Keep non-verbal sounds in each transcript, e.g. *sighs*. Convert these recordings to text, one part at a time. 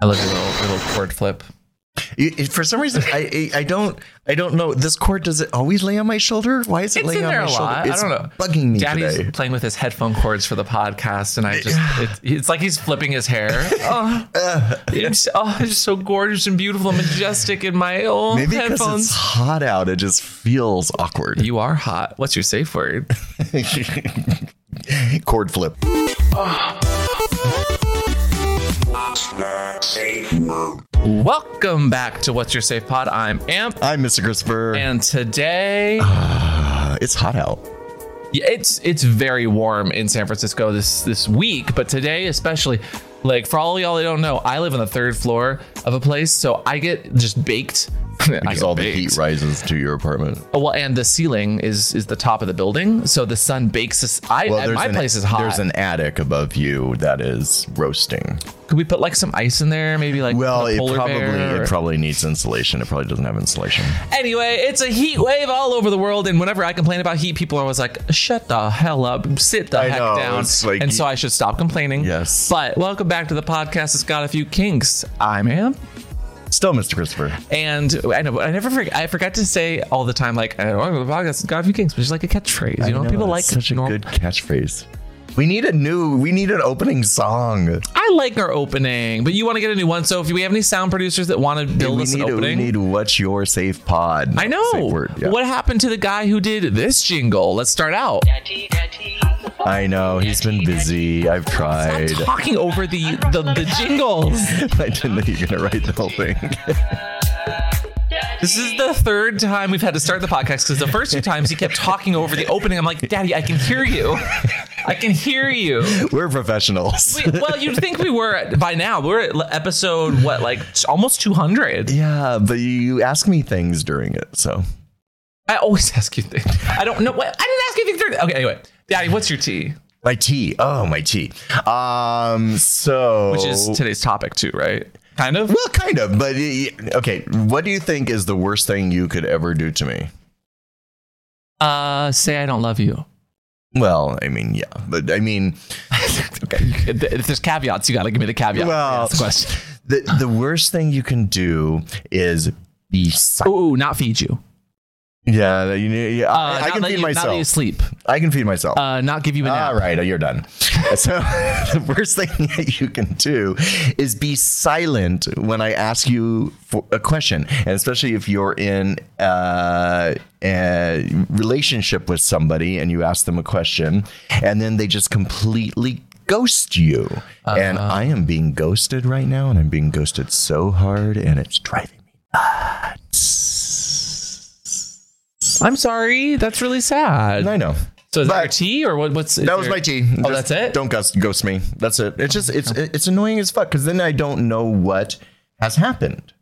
I love your little little cord flip. It- it- for some reason, I, I I don't I don't know. This cord does it always lay on my shoulder? Why is it It's laying in on my a shoulder? It's I don't know. bugging me Daddy's today. playing with his headphone cords for the podcast, and I just *sighs* it, it's like he's flipping his hair. *laughs* Oh, it's, oh, it's so gorgeous and beautiful and majestic in my old Maybe because headphones. it's hot out, it just feels awkward. You are hot. What's your safe word? *laughs* cord flip. *sighs* *laughs* Welcome back to What's Your Safe Pod. I'm Amp, I'm Mr. Kristofer. and today Uh, it's hot out. Yeah, it's it's very warm in San Francisco this this week, but today especially. Like for all y'all that don't know, I live on the third floor of a place, so I get just baked. *laughs* Because all the heat rises to your apartment. Oh, well, and the ceiling is is the top of the building, so the sun bakes us. I Well, my an, place is hot. There's an attic above you that is roasting. Could we put like some ice in there? Maybe like Well, a it probably bear it probably needs insulation. It probably doesn't have insulation. Anyway, it's a heat wave all over the world, and whenever I complain about heat, people are always like, "Shut the hell up, sit the I heck know, down." like- and so I should stop complaining. Yes. But welcome back to the podcast. It's got a few kinks. I'm Am, Still, Mr. Kristofer. and I know but I never forget. I forgot to say all the time, like, "Oh, the podcast has got a few kinks," which is like a catchphrase. You know, I people like such a norm- good catchphrase. We need a new. We need an opening song. I like our opening, but you want to get a new one. So if we have any sound producers that want to build we us an need. A, we need. What's your safe pod? I know. Safe word. Yeah. What happened to the guy who did this jingle? Let's start out. I know. He's been busy. I've tried. Talking over the the, the jingles. *laughs* I didn't know you were gonna write the whole thing. This is the third time we've had to start the podcast because the first two times he kept talking over the opening. I'm like, Daddy, I can hear you. I can hear you. We're professionals. We, well, you'd think we were by now. We're at episode what, like almost 200. yeah, but you ask me things during it, so I always *laughs* ask you things. I don't know. What, I didn't ask you anything. during- Okay, anyway, Daddy, what's your tea? my tea. Oh, my tea. Um. So Which is today's topic too, right? Kind of. well, kind of. But uh, okay, what do you think is the worst thing you could ever do to me? Uh, say I don't love you. Well, I mean, yeah, but I mean, *laughs* Okay. If there's caveats, you got to give me the caveat. well, That's the question. the the worst thing you can do is be silent. Ooh, not feed you. Yeah, you, yeah Uh, I, I can feed you, Not let you myself. sleep. I can feed myself. Uh, not give you a nap. All right, you're done. *laughs* so *laughs* the worst thing *laughs* that you can do is be silent when I ask you for a question, and especially if you're in uh, a relationship with somebody and you ask them a question, and then they just completely ghost you. And Uh-huh. I am being ghosted right now, and I'm being ghosted so hard, and it's driving me nuts. I'm sorry. That's really sad. I know. So is that But- your tea or what? What's That was my tea. Oh, that's it? Don't ghost, ghost me. That's it. It's just it's it's annoying as fuck because then I don't know what has happened.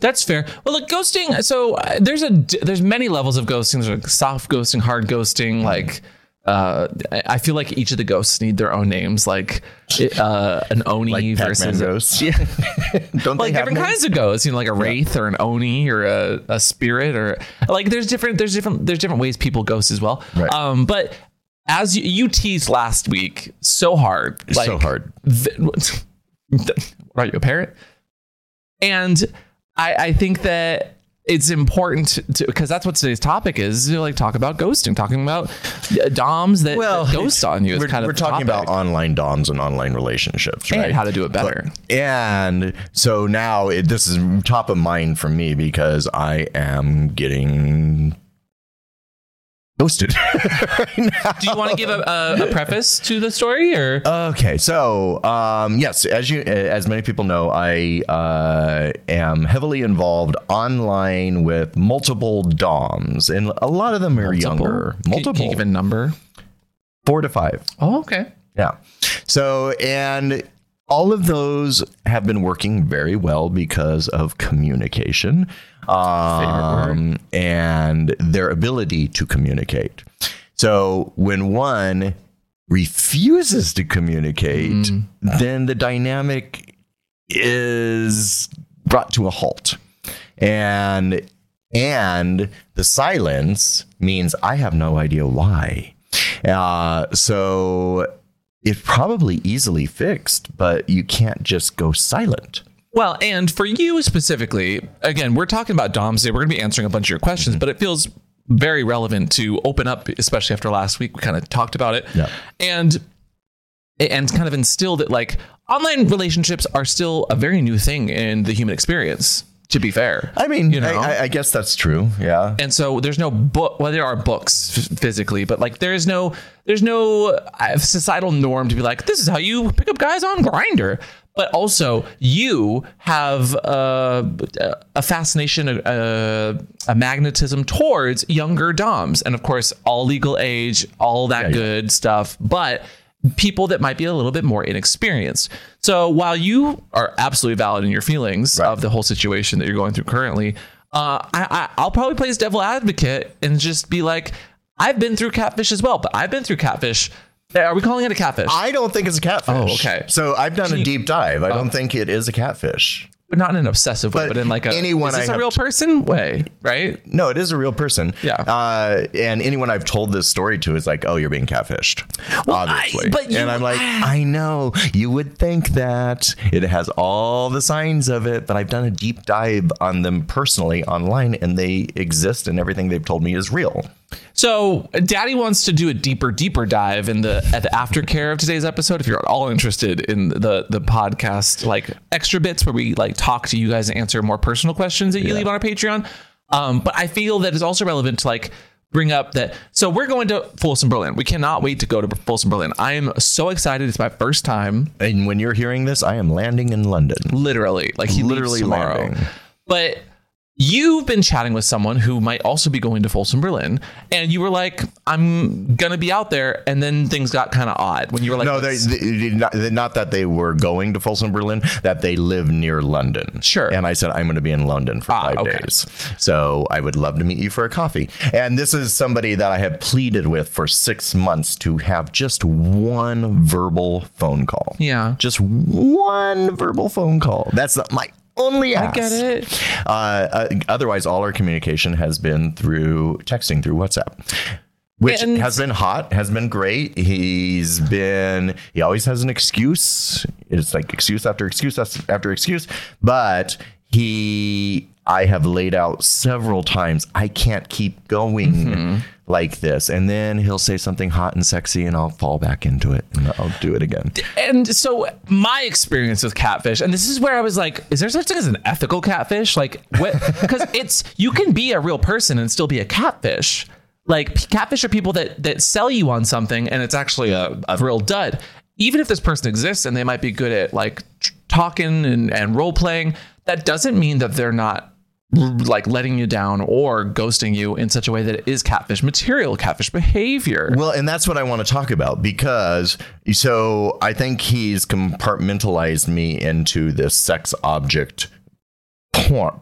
That's fair. Well, look, ghosting. So uh, there's a there's many levels of ghosting. There's like soft ghosting, hard ghosting. Like uh, I feel like each of the ghosts need their own names. Like uh, an oni Like versus ghosts. Yeah. *laughs* Don't like different names? kinds of ghosts, you know, like a wraith or an oni or a, a spirit or like there's different there's different there's different ways people ghost as well. Right. Um, but as you, you teased last week, so hard, like, so hard. th- *laughs* what are you a parrot? And I, I think that it's important to because that's what today's topic is. Know, like talk about ghosting, talking about uh, doms that, Well, that ghost on you. Is We're, kind of we're talking topic. about online doms and online relationships, and right? how to do it better. and so now it, this is top of mind for me because I am getting ghosted right. *laughs* Do you want to give a, a, a preface to the story or? Okay, so um, yes, as you as many people know, I uh, am heavily involved online with multiple DOMs, and a lot of them are younger. Can- Multiple, Can you give a number? four to five. Oh, okay. Yeah. So, and all of those have been working very well because of communication um, and their ability to communicate. So, when one refuses to communicate, then the dynamic is brought to a halt. And and the silence means I have no idea why. Uh, so it's probably easily fixed, but you can't just go silent. Well, and for you specifically, again, we're talking about DOMs today. We're going to be answering a bunch of your questions, mm-hmm. but it feels very relevant to open up, especially after last week. We kind of talked about it. Yeah. And and kind of instilled that like online relationships are still a very new thing in the human experience, to be fair. I mean, You know? I, I- guess that's true. Yeah. and so there's no book well there are books physically but like there's no there's no uh, societal norm to be like this is how you pick up guys on Grindr but also you have uh, a fascination a, a magnetism towards younger doms and of course all legal age all that yeah. good stuff but people that might be a little bit more inexperienced. So while you are absolutely valid in your feelings Right. of the whole situation that you're going through currently, uh, I, I, I'll probably play as devil advocate and just be like, I've been through catfish as well, but I've been through catfish. Are we calling it a catfish? I don't think it's a catfish. Oh, okay. So I've done a deep dive. I don't think it is a catfish. But not in an obsessive way, But but in like a anyone is this I a real t- person way, right? No, it is a real person. Yeah. Uh, and anyone I've told this story to is like, "Oh, you're being catfished," obviously. I- but you- and I'm like, I know you would think that it has all the signs of it, but I've done a deep dive on them personally online, and they exist, and everything they've told me is real. So, Daddy wants to do a deeper, deeper dive in the at the aftercare of today's episode. If you're at all interested in the the podcast, like extra bits where we like talk to you guys and answer more personal questions that you leave on our Patreon. Um, but I feel that it's also relevant to like bring up that. So we're going to Folsom Berlin. We cannot wait to go to Folsom Berlin. I am so excited. It's my first time, And when you're hearing this, I am landing in London. literally. Like he Literally tomorrow. landing. But you've been chatting with someone who might also be going to Folsom Berlin, and you were like, "I'm gonna be out there," and then things got kind of odd when you were like, No, they, they, not, not that they were going to Folsom, Berlin, that they live near London. Sure. And I said, I'm going to be in London for Ah, five okay. days. So I would love to meet you for a coffee. And this is somebody that I have pleaded with for six months to have just one verbal phone call. Yeah. Just one verbal phone call. That's my only ask. get it. Uh, uh, otherwise, all our communication has been through texting through WhatsApp. Which And- has been hot, has been great. He's been, he always has an excuse. It's like excuse after excuse after excuse. But he, I have laid out several times, I can't keep going Mm-hmm. Like this. And then he'll say something hot and sexy, and I'll fall back into it and I'll do it again. and so my experience with catfish, and this is where I was like, is there such thing as an ethical catfish? Like, what? *laughs* Because it's you can be a real person and still be a catfish. Like catfish are people that that sell you on something, and it's actually a, a real dud. Even if this person exists and they might be good at like talking and, and role playing, that doesn't mean that they're not like letting you down or ghosting you in such a way that it is catfish material, catfish behavior. Well, and that's what I want to talk about because so I think he's compartmentalized me into this sex object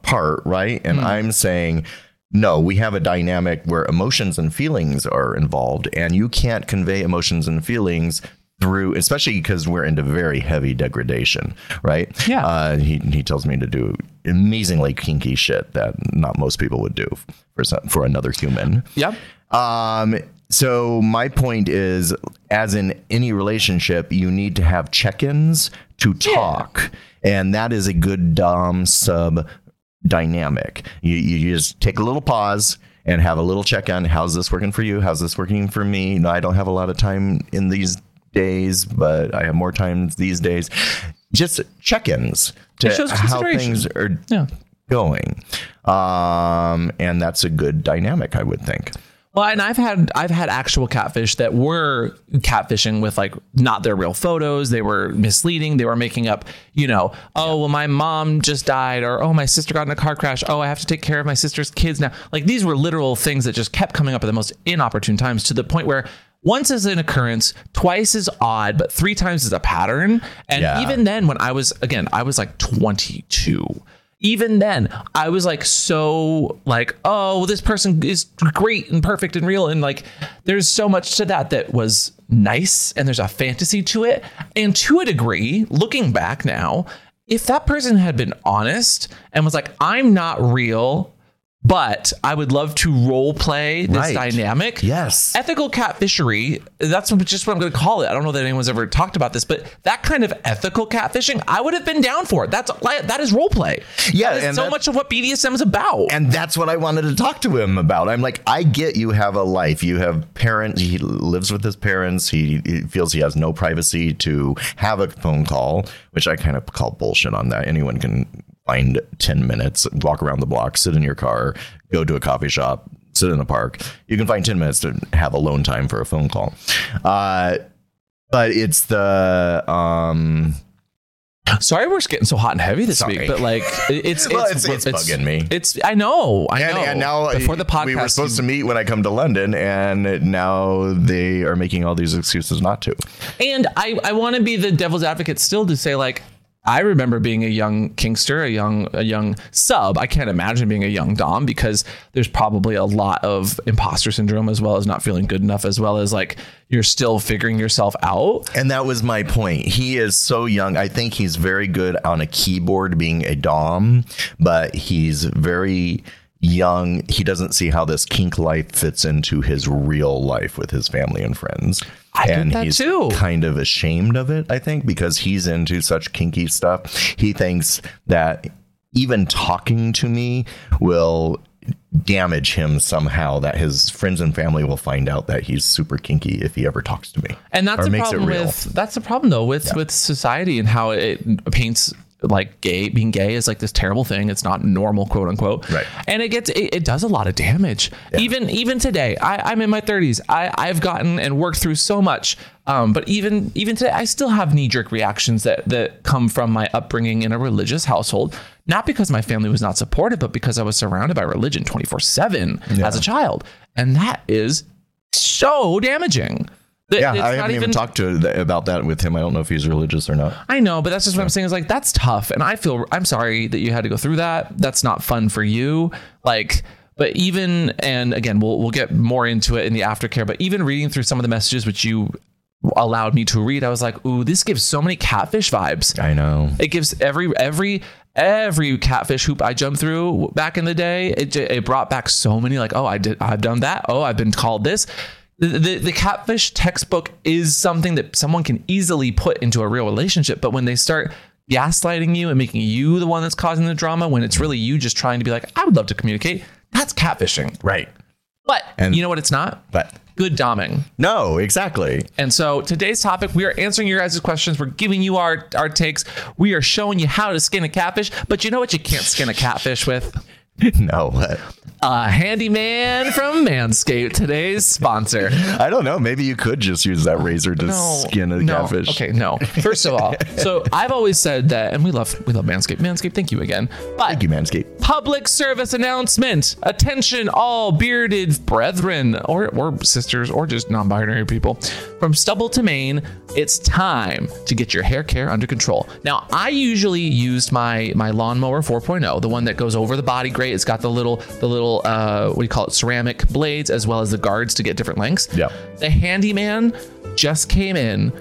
part, right? And hmm. I'm saying, no, we have a dynamic where emotions and feelings are involved, and you can't convey emotions and feelings through, especially because we're into very heavy degradation, right? Yeah. Uh, he he tells me to do amazingly kinky shit that not most people would do for some, for another human. Yep. Um, so my point is, as in any relationship, you need to have check-ins to talk, and that is a good dom sub dynamic. You you just take a little pause and have a little check-in. How's this working for you? How's this working for me? No, I don't have a lot of time in these days, but I have more time these days. Just check-ins to It shows how things are Yeah. going, um, and that's a good dynamic, I would think. Well, and I've had I've had actual catfish that were catfishing with like not their real photos. They were misleading. They were making up, you know, oh well, my mom just died, or oh my sister got in a car crash. Oh, I have to take care of my sister's kids now. Like these were literal things that just kept coming up at the most inopportune times to the point where once is an occurrence, twice is odd, but three times is a pattern. And Yeah. even then, when I was again, I was like 22 even then i was like so like oh this person is great and perfect and real and like there's so much to that that was nice and there's a fantasy to it and to a degree looking back now if that person had been honest and was like i'm not real but I would love to role play this Right. dynamic. Yes. Ethical catfishery, that's just what I'm going to call it. I don't know that anyone's ever talked about this, but that kind of ethical catfishing, I would have been down for it. That's that is role play. Yeah, That is and so much of what BDSM is about. And that's what I wanted to talk to him about. I'm like, I get you have a life. You have parents. He lives with his parents. He, he feels he has no privacy to have a phone call, which I kind of call bullshit on that. Anyone can find 10 minutes, walk around the block, sit in your car, go to a coffee shop, sit in a park. You can find 10 minutes to have alone time for a phone call. Uh, but it's the um Sorry, we're getting so hot and heavy this Sorry. week, but like *laughs* it's Well, it's- it's bugging me. It's I know, I and, know. and now before the podcast, we were supposed to meet when I come to London, and now they are making all these excuses not to. And I, I want to be the devil's advocate still to say like I remember being a young kinkster, a young a young sub. I can't imagine being a young Dom because there's probably a lot of imposter syndrome as well as not feeling good enough, as well as like you're still figuring yourself out. And that was my point. He is so young. I think he's very good on a keyboard being a Dom, but he's very young. He doesn't see how this kink life fits into his real life with his family and friends. I and he's too. kind of ashamed of it, I think, because he's into such kinky stuff. He thinks that even talking to me will damage him somehow that his friends and family will find out that he's super kinky if he ever talks to me And that's Or the makes it problem with that's the problem though with with society and how it paints like gay being gay is like this terrible thing. It's not normal quote unquote. Right. and it gets it, it does a lot of damage. Even even today I, i'm in my 30s I, i've gotten and worked through so much. Um, but even even today i still have knee-jerk reactions that that come from my upbringing in a religious household. Not because my family was not supportive but because i was surrounded by religion 24-7 as a child. And that is so damaging That Yeah, I haven't even, talked to th- about that with him. I don't know if he's religious or not. I know, but that's just what I'm saying is like that's tough, and I feel I'm sorry that you had to go through that. That's not fun for you. Like, but even and again, we'll we'll get more into it in the aftercare. But even reading through some of the messages which you allowed me to read, I was like, ooh, this gives so many catfish vibes. I know. It gives every every every catfish hoop I jumped through back in the day. It it brought back so many like, oh, I did, I've done that. Oh, I've been called this. The, the, catfish textbook is something that someone can easily put into a real relationship, but when they start gaslighting you and making you the one that's causing the drama, when it's really you just trying to be like, I would love to communicate, that's catfishing. Right. But And- you know what? It's not But good doming. no, exactly. And so today's topic, we are answering your guys' questions. We're giving you our, our takes. We are showing you how to skin a catfish. But you know what you can't skin a catfish with? *laughs* no, what? A handyman from Manscaped, today's sponsor. I don't know. Maybe you could just use that razor to skin a no. catfish. Okay, no. First of all, *laughs* so I've always said that, and we love we love Manscaped. Manscaped, thank you again. But Thank you, Manscaped. public service announcement. Attention, all bearded brethren or, or sisters or just non binary people. From stubble to mane, it's time to get your hair care under control. Now, I usually used my my lawnmower 4.0, the one that goes over the body great. It's got the little, the little, uh, what do you call it, ceramic blades as well as the guards to get different lengths. Yeah. The handyman just came in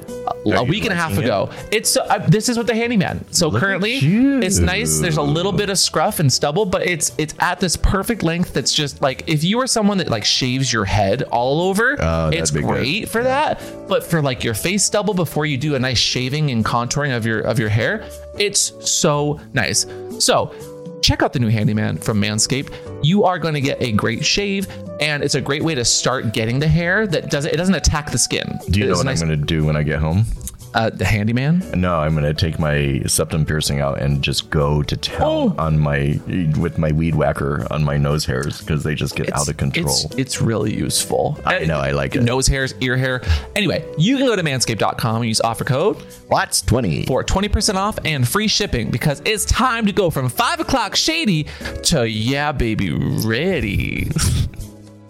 a, a week and a half liking it? ago. It's uh, this is what the handyman. So at currently, it's nice. There's a little bit of scruff and stubble, but it's it's at this perfect length. That's just like if you are someone that like shaves your head all over, Oh, it's be good. great for that. But for like your face stubble before you do a nice shaving and contouring of your of your hair, it's so nice. So check out the new handyman from Manscaped. You are going to get a great shave, and it's a great way to start getting the hair that doesn't it doesn't attack the skin. Do you know what nice- I'm going to do when I get home? Uh, the handyman? No, I'm going to take my septum piercing out and just go to town Oh. on my with my weed whacker on my nose hairs because they just get out of control. It's, it's really useful. I know, I like it. Nose hairs, ear hair. Anyway, you can go to manscaped.com and use offer code Watts 20? for 20% off and free shipping because it's time to go from 5 o'clock shady to yeah, baby, ready. *laughs*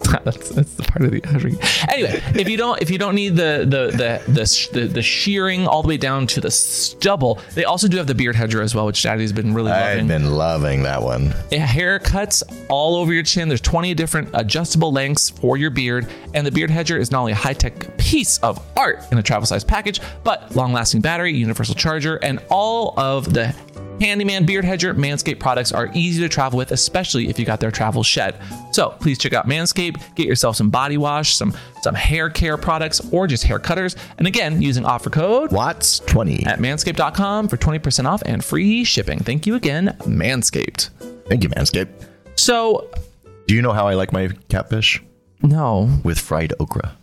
*laughs* that's, that's the part of the anyway if you don't if you don't need the the the the, the the shearing all the way down to the stubble they also do have the beard hedger as well which daddy's been really loving I've been loving that one. haircuts all over your chin. There's 20 different adjustable lengths for your beard, and the beard hedger is not only a high-tech piece of art in a travel size package, but long-lasting battery, universal charger, and all of the Handyman, Beard Hedger, Manscaped products are easy to travel with, especially if you got their travel shed. So please check out Manscaped, get yourself some body wash, some some hair care products, or just hair cutters. And again, using offer code Watts 20. at manscaped.com for 20% off and free shipping. Thank you again, Manscaped. Thank you, Manscaped. So, Do you know how I like my catfish? no, With fried okra.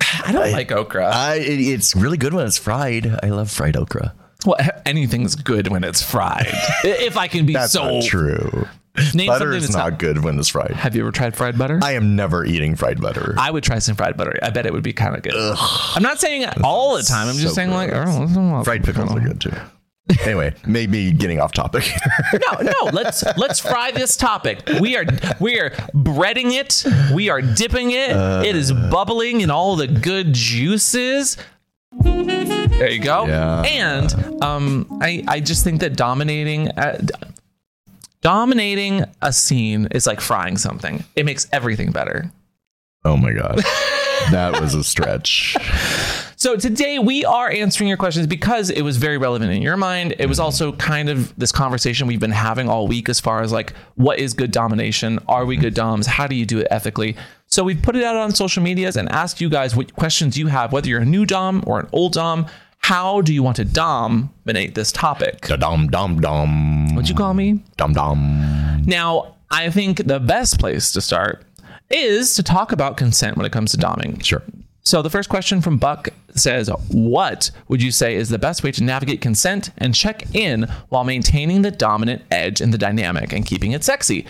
*sighs* I don't like okra. I, it's really good when it's fried. I love fried okra. Well, anything's good when it's fried. *laughs* if I can be That's so not true. Name butter is not, not- good when it's fried. Have you ever tried fried butter? I am never eating fried butter. I would try some fried butter. I bet it would be kind of good. I'm not saying it all the time. I'm just so saying like oh, fried pickles are good too. *laughs* Anyway, maybe getting off topic. *laughs* No, no. Let's let's fry this topic. We are we are breading it. We are dipping it. Uh. it is bubbling in all the good juices. There you go. Yeah. And um, I I just think that dominating. Uh, Dominating a scene is like frying something. It makes everything better. oh my god, *laughs* that was a stretch. So today we are answering your questions because it was very relevant in your mind. It was mm-hmm. also kind of this conversation we've been having all week as far as like what is good domination? Are we good doms? How do you do it ethically? So we've put it out on social medias and asked you guys what questions you have, whether you're a new dom or an old dom. How do you want to dominate this topic? Dom dom dom. What'd you call me? Dom dom. Now, I think the best place to start is to talk about consent when it comes to doming. Sure. So the first question from Buck says, "What would you say is the best way to navigate consent and check in while maintaining the dominant edge in the dynamic and keeping it sexy?"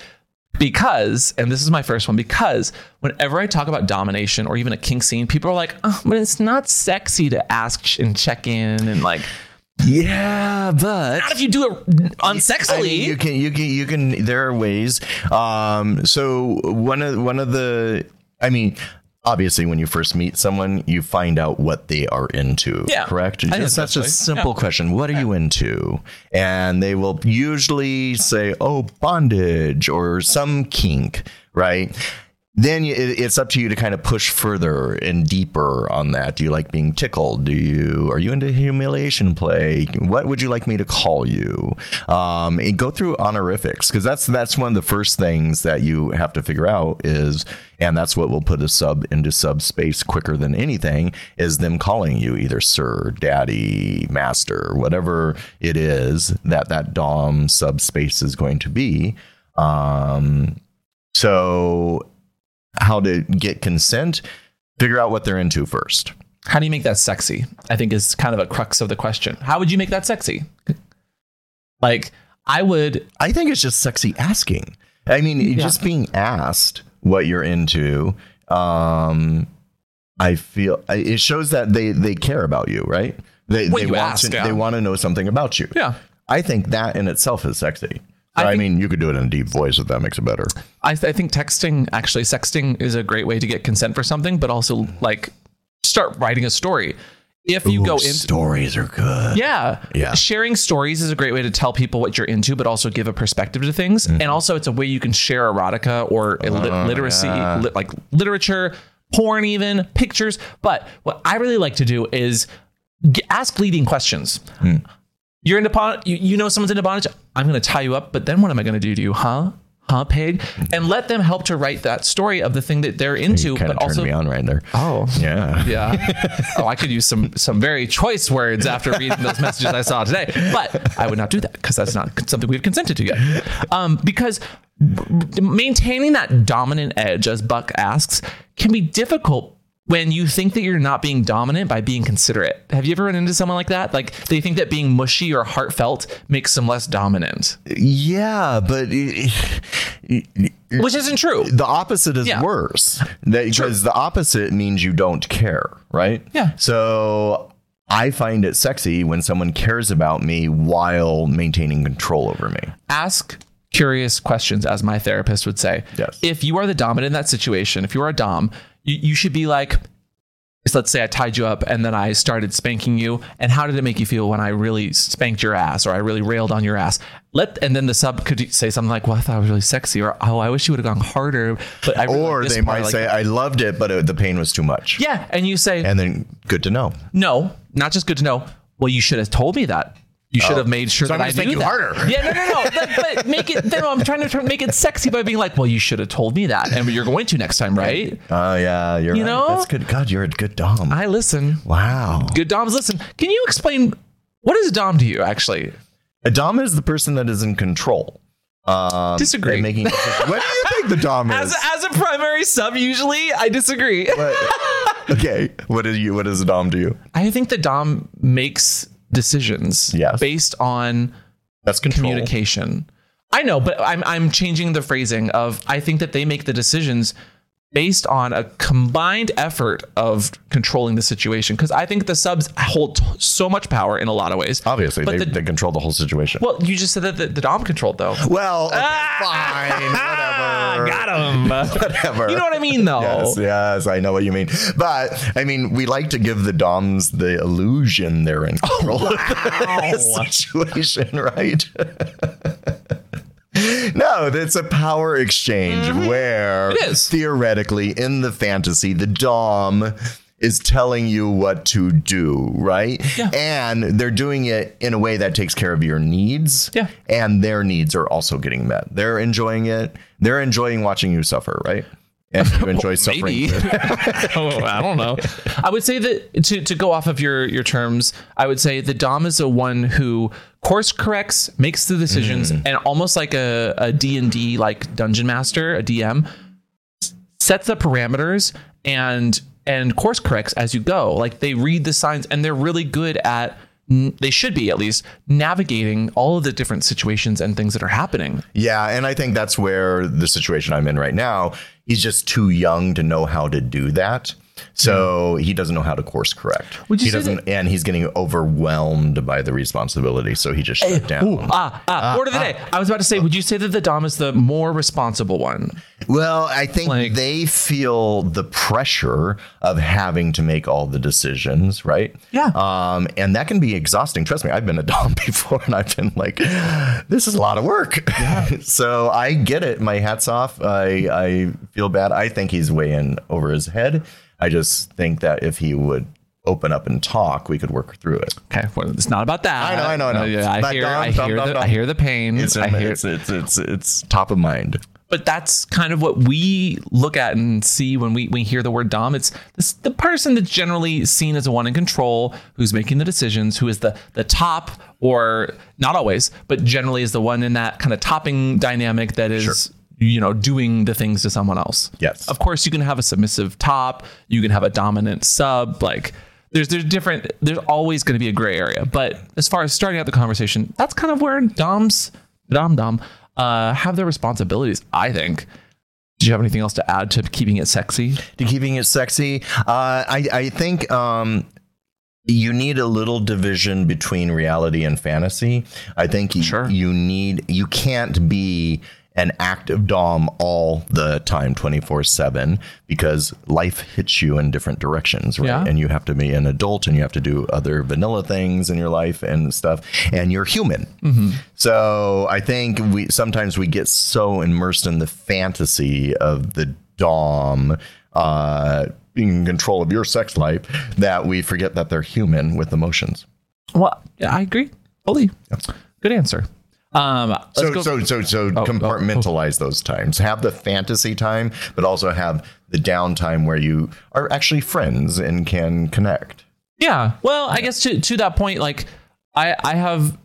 Because, and this is my first one, because whenever I talk about domination or even a kink scene, people are like, oh, but it's not sexy to ask and check in and like, Yeah, but not if you do it unsexily. I mean, you can you can you can there are ways um so one of one of the i mean obviously when you first meet someone you find out what they are into Yeah. correct I think Just- that's that's a right. simple question what are you into and they will usually say oh bondage or some kink right then it- it's up to you to kind of push further and deeper on that. Do you like being tickled? Do you are you into humiliation play? What would you like me to call you? Um, and go through honorifics because that's that's one of the first things that you have to figure out is, and that's what will put a sub into subspace quicker than anything is them calling you either sir, daddy, master, whatever it is that that dom subspace is going to be. Um, so how to get consent, figure out what they're into first. How do you make that sexy? I think is kind of a crux of the question. How would you make that sexy? Like, I would I think it's just sexy asking. I mean, just being asked what you're into, um, I feel it shows that they they care about you, right? They they want ask, to yeah. they want to know something about you. Yeah. I think that in itself is sexy. I I, mean, you could do it in a deep voice if that makes it better. I, th- I think texting, actually, sexting is a great way to get consent for something, but also like start writing a story. If you go Ooh, into stories are good. yeah, Yeah. sharing stories is a great way to tell people what you're into, but also give a perspective to things. Mm-hmm. And also, it's a way you can share erotica or Oh, literacy, lit- like literature, porn, even pictures. But what I really like to do is g- ask leading questions. Hmm. You're into bondage. You, you know someone's into bondage. I'm going to tie you up, but then what am I going to do to you, huh? Huh, pig? And let them help to write that story of the thing that they're into, Kind but of also me on right there. oh Yeah. yeah. oh, I could use some some very choice words after reading those *laughs* messages I saw today, but I would not do that because that's not something we've consented to yet. Um, because maintaining that dominant edge, as Buck asks, can be difficult when you think that you're not being dominant by being considerate. Have you ever run into someone like that? Like they think that being mushy or heartfelt makes them less dominant, Yeah, but it, it- which isn't true. the opposite is Yeah. worse. That, because the opposite means you don't care, right? Yeah. So I find it sexy when someone cares about me while maintaining control over me. ask curious questions, as my therapist would say. Yes. If you are the dominant in that situation, if you are a dom, you, you should be like, so let's say I tied you up and then I started spanking you. And how did it make you feel when I really spanked your ass or I really railed on your ass? Let and then the sub could say something like, "Well, I thought it was really sexy," or "Oh, I wish you would have gone harder." But I really Or they part, might like- say, I loved it, but it, the pain was too much. "Yeah," and you say, And then good to know. "No, not just good to know." Well, you should have told me that. You should have made sure So I'm that gonna I spank knew you that. harder. *laughs* Yeah, no, no, no. but, but make it. No, I'm trying to try, make it sexy by being like, well, you should have told me that, and you're going to next time, right? Oh yeah, you're You right. know? That's good. God, you're a good dom. I listen. wow. Good doms listen. Can you explain what is a dom to you? Actually, A dom is the person that is in control. Um, Disagree. Making *laughs* what do you think the dom is? as as a primary sub, usually I disagree. What- *laughs* okay. What is you? What is a dom to you? I think the dom makes decisions Yes. based on That's control. communication. I know, but I'm I'm changing the phrasing of I think that they make the decisions based on a combined effort of controlling the situation because I think the subs hold t- so much power in a lot of ways. Obviously, they, the- they control the whole situation. Well, you just said that the, the dom controlled though. Well, okay, Ah, fine, whatever. *laughs* got him. *laughs* Whatever. You know what I mean, though. Yes, yes, I know what you mean. But I mean, we like to give the DOMs the illusion they're in control of *laughs* the situation, right? No, it's a power exchange where Mm-hmm. Is. theoretically in the fantasy, the DOM is telling you what to do, right? Yeah. And they're doing it in a way that takes care of your needs. Yeah. And their needs are also getting met. They're enjoying it. They're enjoying watching you suffer, right? And you enjoy suffering. Maybe. *laughs* oh, I don't know. *laughs* I would say that to, to go off of your your terms, I would say the Dom is the one who course corrects, makes the decisions, Mm. and almost like a, a D&D like dungeon master, a DM, sets the parameters and and course corrects as you go. Like they read the signs and they're really good at they should be at least navigating all of the different situations and things that are happening. Yeah, and I think that's where the situation I'm in right now. He's just too young to know how to do that. So he doesn't know how to course correct. Would you he say doesn't and he's getting overwhelmed by the responsibility, so he just shut down. Ah, ah, word of the day. I was about to say, would you say that the Dom is the more responsible one? Well, I think Like- they feel the pressure of having to make all the decisions, right? Yeah. Um, and that can be exhausting. Trust me, I've been a dom *laughs* before, and I've been like, this is a lot of work. *laughs* so I get it. My hats off. I I feel bad. I think he's way in over his head. I just think that if he would open up and talk, we could work through it. Okay, well, it's not about that. I know, I know, I know. Yeah, I hear, Dom, I Dom, hear, Dom, the, I hear the pain. It's I hear, it's, it's it's it's top of mind. but that's kind of what we look at and see when we, we hear the word dom it's this, the person that's generally seen as the one in control who's making the decisions who is the the top or not always but generally is the one in that kind of topping dynamic that is you know doing the things to someone else Yes. of course you can have a submissive top you can have a dominant sub like there's there's different there's always going to be a gray area but as far as starting out the conversation that's kind of where doms dom dom uh have their responsibilities i think do you have anything else to add to keeping it sexy to keeping it sexy. Uh, I I think um, you need a little division between reality and fantasy. I think you, Sure. you need you can't be an active dom all the time 24/7 because life hits you in different directions right? Yeah. and you have to be an adult and you have to do other vanilla things in your life and stuff and you're human. So I think we sometimes we get so immersed in the fantasy of the dom uh, being in control of your sex life that we forget that they're human with emotions. well i agree fully. Good answer um So, go so, so, so oh, compartmentalize those times. Have the fantasy time, but also have the downtime where you are actually friends and can connect. Yeah. Well, I guess to to that point, like I I have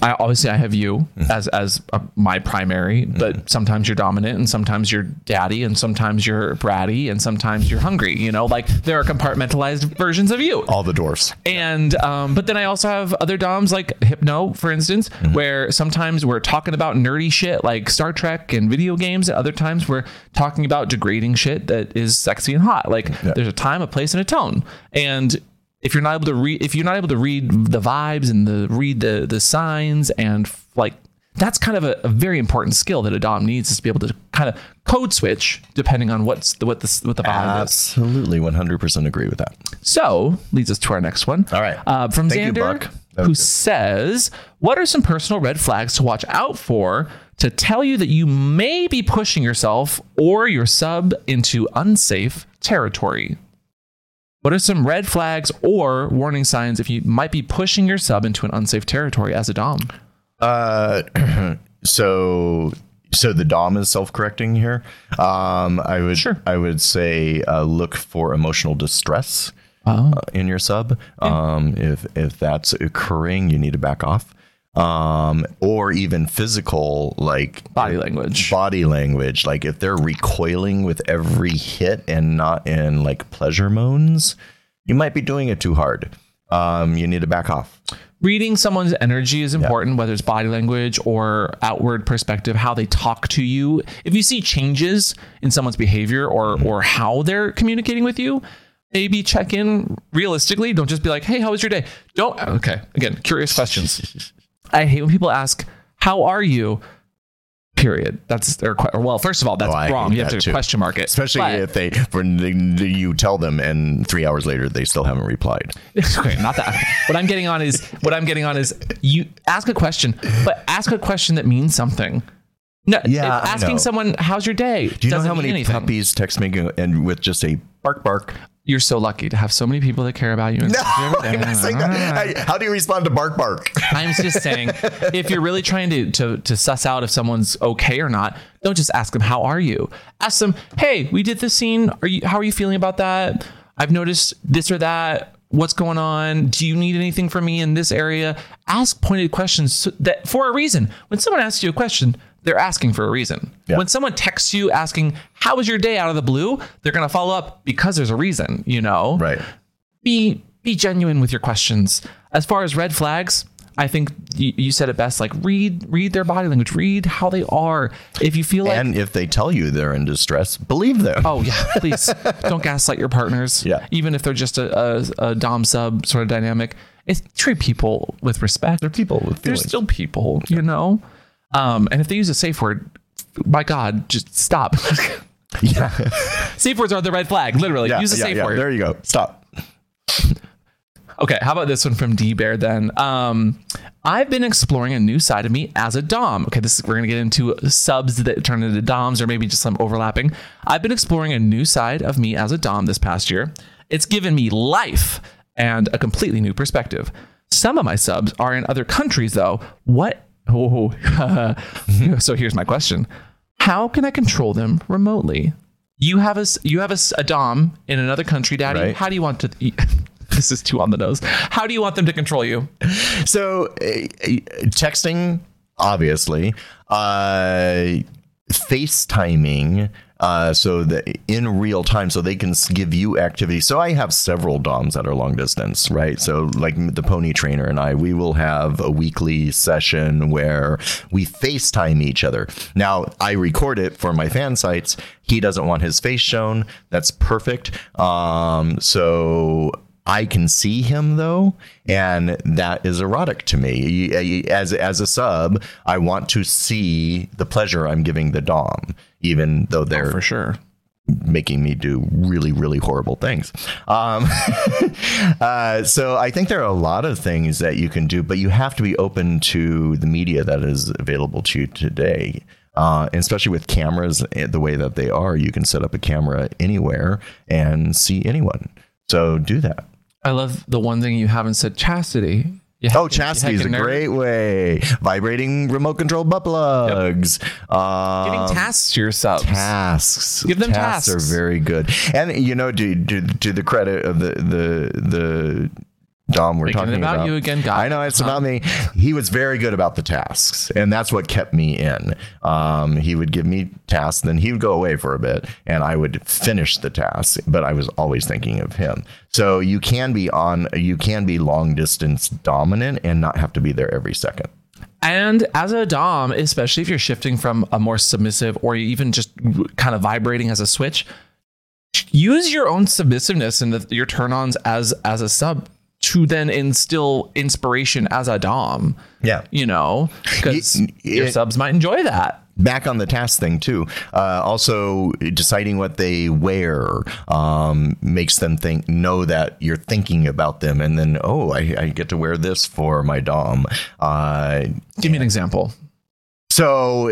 I obviously I have you as as uh my primary, but sometimes you're dominant, and sometimes you're daddy, and sometimes you're bratty, and sometimes you're hungry. You know, like there are compartmentalized versions of you. All the dwarfs. And um, but then I also have other DOMs like Hypno, for instance, Mm-hmm. where sometimes we're talking about nerdy shit like Star Trek and video games, and other times we're talking about degrading shit that is sexy and hot. Like there's a time, a place, and a tone. And if you're not able to read, if you're not able to read the vibes and the read the the signs and like that's kind of a, a very important skill that a dom needs is to be able to kind of code switch depending on what's the, what the what the vibe is. Absolutely, 100% agree with that. So leads us to our next one. All right. Uh, from Thank you, Xander, Buck. Who good. says, "What are some personal red flags to watch out for to tell you that you may be pushing yourself or your sub into unsafe territory?" What are some red flags or warning signs if you might be pushing your sub into an unsafe territory as a dom? Uh, *clears throat* so so the dom is self-correcting here. Um, I would Sure. I would say uh, look for emotional distress Oh. uh, in your sub. Um, if if that's occurring, you need to back off. Um, or even physical, like Body language. body language. Like if they're recoiling with every hit and not in like pleasure moans, you might be doing it too hard. Um, you need to back off. reading someone's energy is important, whether it's body language or outward perspective, how they talk to you. If you see changes in someone's behavior or or how they're communicating with you, maybe check in realistically. Don't just be like, "Hey, how was your day?" Don't. Okay, again, curious questions. *laughs* I hate when people ask, "How are you?" Period. That's their que- well. First of all, that's Oh, wrong. You have to too. question mark it, Especially But- if they when they, you tell them and three hours later they still haven't replied. okay, not that. What I'm getting on is what I'm getting on is you ask a question, but ask a question that means something. No, Yeah, asking someone how's your day. Do you know how many anything. puppies text me and with just a bark bark? You're so lucky to have so many people that care about you. and No, text you every I'm not saying that. How do you respond to bark bark? *laughs* I'm just saying, if you're really trying to, to to suss out if someone's okay or not, don't just ask them how are you. Ask them, hey, we did this scene. Are you? How are you feeling about that? I've noticed this or that. What's going on? Do you need anything from me in this area? Ask pointed questions so that for a reason. When someone asks you a question, they're asking for a reason. Yeah. When someone texts you asking how was your day out of the blue, they're gonna follow up because there's a reason. You know, Right. be be genuine with your questions. As far as red flags, I think you, you said it best. Like read read their body language, read how they are. If you feel like And if they tell you they're in distress, believe them. oh yeah, please *laughs* don't gaslight your partners. Yeah. even if they're just a, a, a dom sub sort of dynamic, it's treat people with respect. They're people with They're still people, you know. Um, and if they use a safe word, my God, just stop. yeah. *laughs* *laughs* safe words are the red flag. Literally, yeah, use a yeah, safe yeah. word. There you go. Stop. *laughs* Okay, how about this one from D Bear then? Um, I've been exploring a new side of me as a Dom. Okay, this is we're gonna get into subs that turn into Doms or maybe just some overlapping. I've been exploring a new side of me as a Dom this past year. It's given me life and a completely new perspective. Some of my subs are in other countries though. What oh *laughs* so here's my question. How can I control them remotely? You have a you have a dom in another country, Daddy. Right. How do you want to? *laughs* this is too on the nose. How do you want them to control you? So, uh, texting, obviously, uh, FaceTiming, uh, so that in real time, so they can give you activity. So, I have several DOMs that are long distance, right? So, like the pony trainer and I, we will have a weekly session where we FaceTime each other. Now, I record it for my fan sites. He doesn't want his face shown. That's perfect. Um, so, I can see him though, and that is erotic to me. As as a sub, I want to see the pleasure I'm giving the dom, even though they're For sure. making me do really really horrible things. Um, *laughs* uh, so I think there are a lot of things that you can do, but you have to be open to the media that is available to you today. Uh, and especially with cameras eh, the way that they are, you can set up a camera anywhere and see anyone. So do that. I love the one thing you haven't said: chastity. Oh, chastity is a nerd. great way. Vibrating remote control butt plugs. Um, Giving tasks to your subs. tasks. Give them tasks. tasks. are very good. And you know, to to, to the credit of the the the Dom we're it talking about about, you again, got I know it's Huh. about me. He was very good about the tasks, and that's what kept me in. Um, he would give me tasks, then he would go away for a bit, and I would finish the tasks. But I was always thinking of him. So you can be on, you can be long distance dominant and not have to be there every second. And as a Dom, especially if you're shifting from a more submissive or even just kind of vibrating as a switch, use your own submissiveness and the, your turn ons as as a sub to then instill inspiration as a Dom. Yeah. You know, because your it- subs might enjoy that. back on the task thing too. Uh, also, deciding what they wear um, makes them think know that you're thinking about them, and then oh, I, I get to wear this for my dom. Uh, Give me an example. So,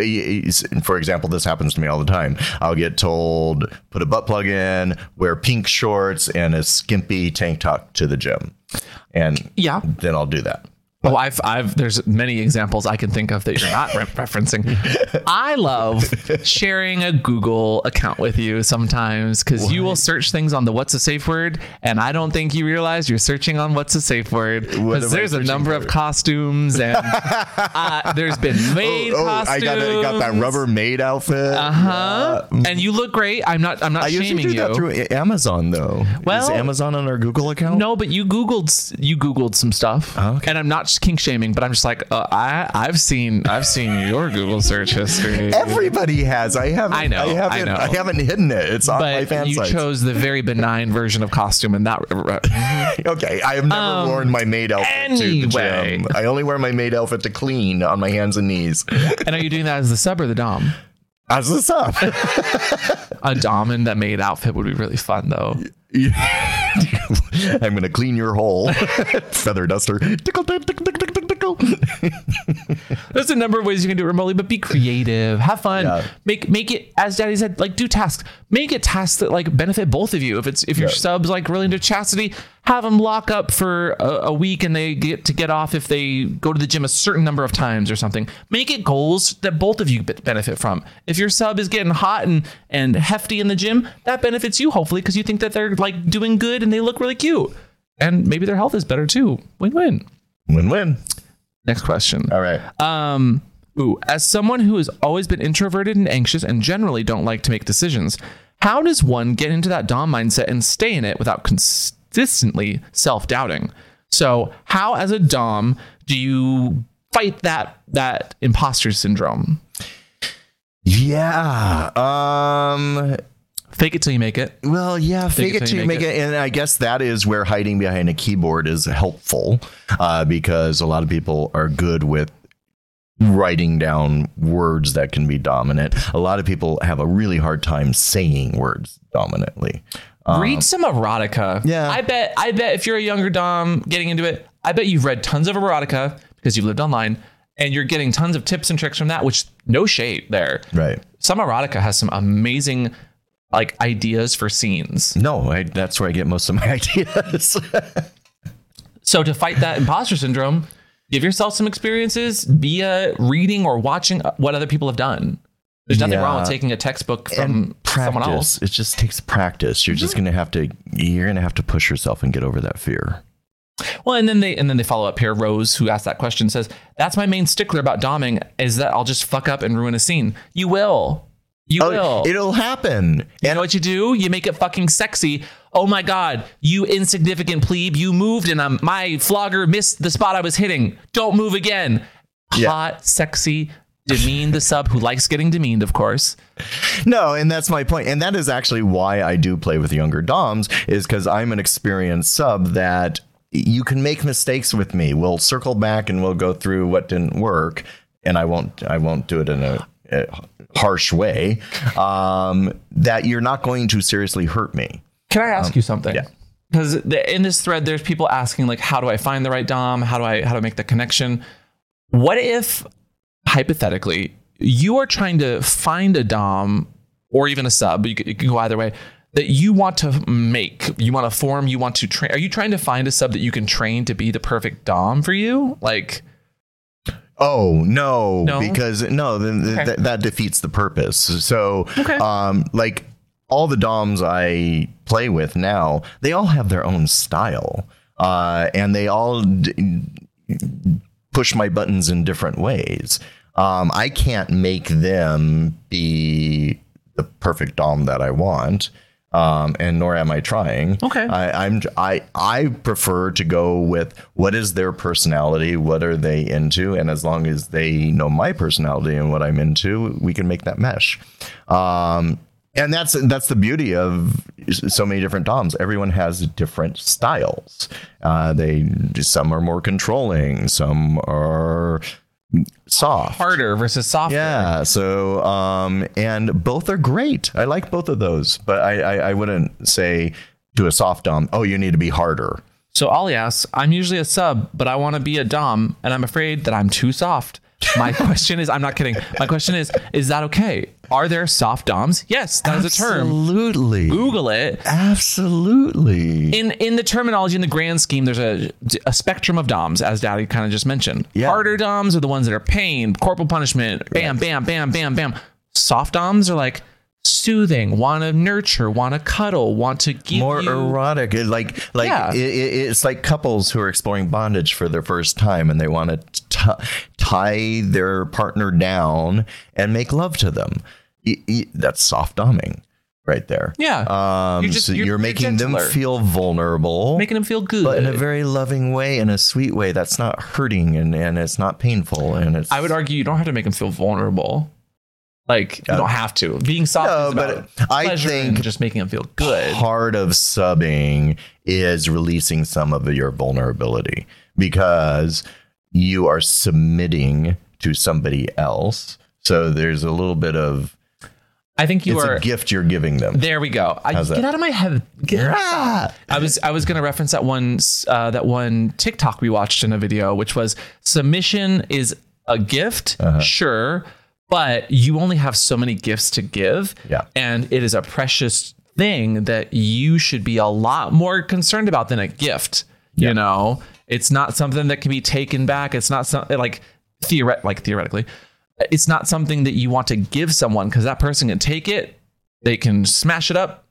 for example, this happens to me all the time. I'll get told, put a butt plug in, wear pink shorts, and a skimpy tank top to the gym. And Yeah. then I'll do that. Oh, I've, I've, there's many examples I can think of that you're not *laughs* re- referencing. I love sharing a Google account with you sometimes because you will search things on the what's a safe word, and I don't think you realize you're searching on what's a safe word because there's a number for? of costumes and *laughs* uh, there's been made oh, costumes. I got, got that Rubber maid outfit. Uh huh. And you look great. I'm not. I'm not I usually shaming do you. that through Amazon, though. Well- Is Amazon on our Google account? No, but you googled you googled some stuff, Oh, okay. and I'm not kink shaming, but I'm just like uh, I I've seen I've seen your Google search history. Everybody has. I haven't. I know, I I haven't. know. I, haven't hidden it. It's on my but fan you sites. chose the very benign version of costume, and that *laughs* Okay, I have never worn my maid outfit to Um, the gym. I only wear my maid outfit to clean on my hands and knees. and are you doing that as the sub or the dom? As this sub. *laughs* A dom in that maid outfit would be really fun, though. *laughs* *laughs* I'm gonna clean your hole. *laughs* Feather duster. Tickle, tickle, tickle, tickle, tickle, tickle. *laughs* There's a number of ways you can do it remotely, but be creative, have fun, Yeah. make make it as Daddy said, like do tasks, make it tasks that like benefit both of you. If it's if your Yeah. subs like really into chastity, have them lock up for a, a week and they get to get off if they go to the gym a certain number of times or something. Make it goals that both of you benefit from. If your sub is getting hot and and hefty in the gym, that benefits you hopefully because you think that they're like doing good and they look really cute, and maybe their health is better too. Win win. Win-win. Next question. All right. Um, ooh, as someone who has always been introverted and anxious and generally don't like to make decisions, how does one get into that Dom mindset and stay in it without consistently self doubting? So, how as a Dom do you fight that that imposter syndrome? Yeah. Um. Fake it till you make it. Well, yeah, fake, it it till you make it. And I guess that is where hiding behind a keyboard is helpful uh, because a lot of people are good with writing down words that can be dominant. A lot of people have a really hard time saying words dominantly. Read some erotica. yeah. I bet I bet if you're a younger Dom getting into it, I bet you've read tons of erotica because you've lived online and you're getting tons of tips and tricks from that, which no shade there. Right. Some erotica has some amazing like ideas for scenes. No, I, that's where I get most of my *laughs* ideas. So to fight that imposter syndrome, give yourself some experiences via reading or watching what other people have done. There's nothing wrong with taking a textbook from someone else. It just takes practice. You're just mm-hmm. gonna have to. You're gonna have to push yourself and get over that fear. Well, and then they and then they follow up here. Rose, who asked that question, says, "That's my main stickler about doming is that I'll just fuck up and ruin a scene. You will, you oh, will. Oh, it'll happen. you know what you do? You make it fucking sexy. Oh my god, you insignificant plebe! You moved and I'm, my flogger missed the spot I was hitting. Don't move again. Yeah. Hot, sexy, demean the sub who likes getting demeaned, of course. No, and that's my point. And that is actually why I do play with younger DOMs, is because I'm an experienced sub that you can make mistakes with me. We'll circle back and we'll go through what didn't work. And I won't I won't do it in a, a harsh way. Um, that you're not going to seriously hurt me. Can I ask you something? yeah. Because in this thread, there's people asking like, how do I find the right dom? How do I how do I make the connection? What if hypothetically you are trying to find a dom or even a sub? You can go either way. That you want to make, you want to form, you want to train. Are you trying to find a sub that you can train to be the perfect dom for you? Like, Oh no, No? because no, then th- Okay. th- that defeats the purpose. So, Okay. um, like all the DOMs I play with now, they all have their own style, uh, and they all d- push my buttons in different ways. Um, I can't make them be the perfect DOM that I want. Um, and nor am I trying. Okay. I, I'm I I prefer to go with what is their personality, what are they into, and as long as they know my personality and what I'm into, we can make that mesh. Um, and that's that's the beauty of so many different DOMs. Everyone has different styles. Uh, they some are more controlling, some are soft. harder versus softer. Yeah. So, um, and both are great. I like both of those, but I, I, I wouldn't say to a soft dom, oh, you need to be harder. So Ollie asks, I'm usually a sub, but I want to be a dom, and I'm afraid that I'm too soft. My question is, I'm not kidding. My question is, is that okay? Are there soft doms? Yes, that is a term. Absolutely. Google it. Absolutely. In in the terminology in the grand scheme, there's a a spectrum of DOMs, as Daddy kind of just mentioned. Yeah. Harder DOMs are the ones that are pain, corporal punishment, bam, bam, bam, bam, bam. Soft DOMs are like soothing, want to nurture, want to cuddle, want to give more you. erotic like like Yeah. it, it- it's like couples who are exploring bondage for their first time and they want to t- tie their partner down and make love to them that's soft doming right there Yeah. um You're just- so you're- you're, you're making them feel vulnerable making them feel good. but in a very loving way in a sweet way that's not hurting and and it's not painful and it's I would argue you don't have to make them feel vulnerable. Like you don't have to. Being soft No, but I think just making them feel good. part of subbing is releasing some of your vulnerability because you are submitting to somebody else. So there's a little bit of I think you it's are. a gift you're giving them. There we go. I, get that? out of my head. Get Ah! I was I was going to reference that one uh, that one TikTok we watched in a video, which was submission is a gift, Uh-huh. sure, but you only have so many gifts to give, Yeah. and it is a precious thing that you should be a lot more concerned about than a gift. You know, it's not something that can be taken back. It's not something like theoret like theoretically, it's not something that you want to give someone because that person can take it, they can smash it up,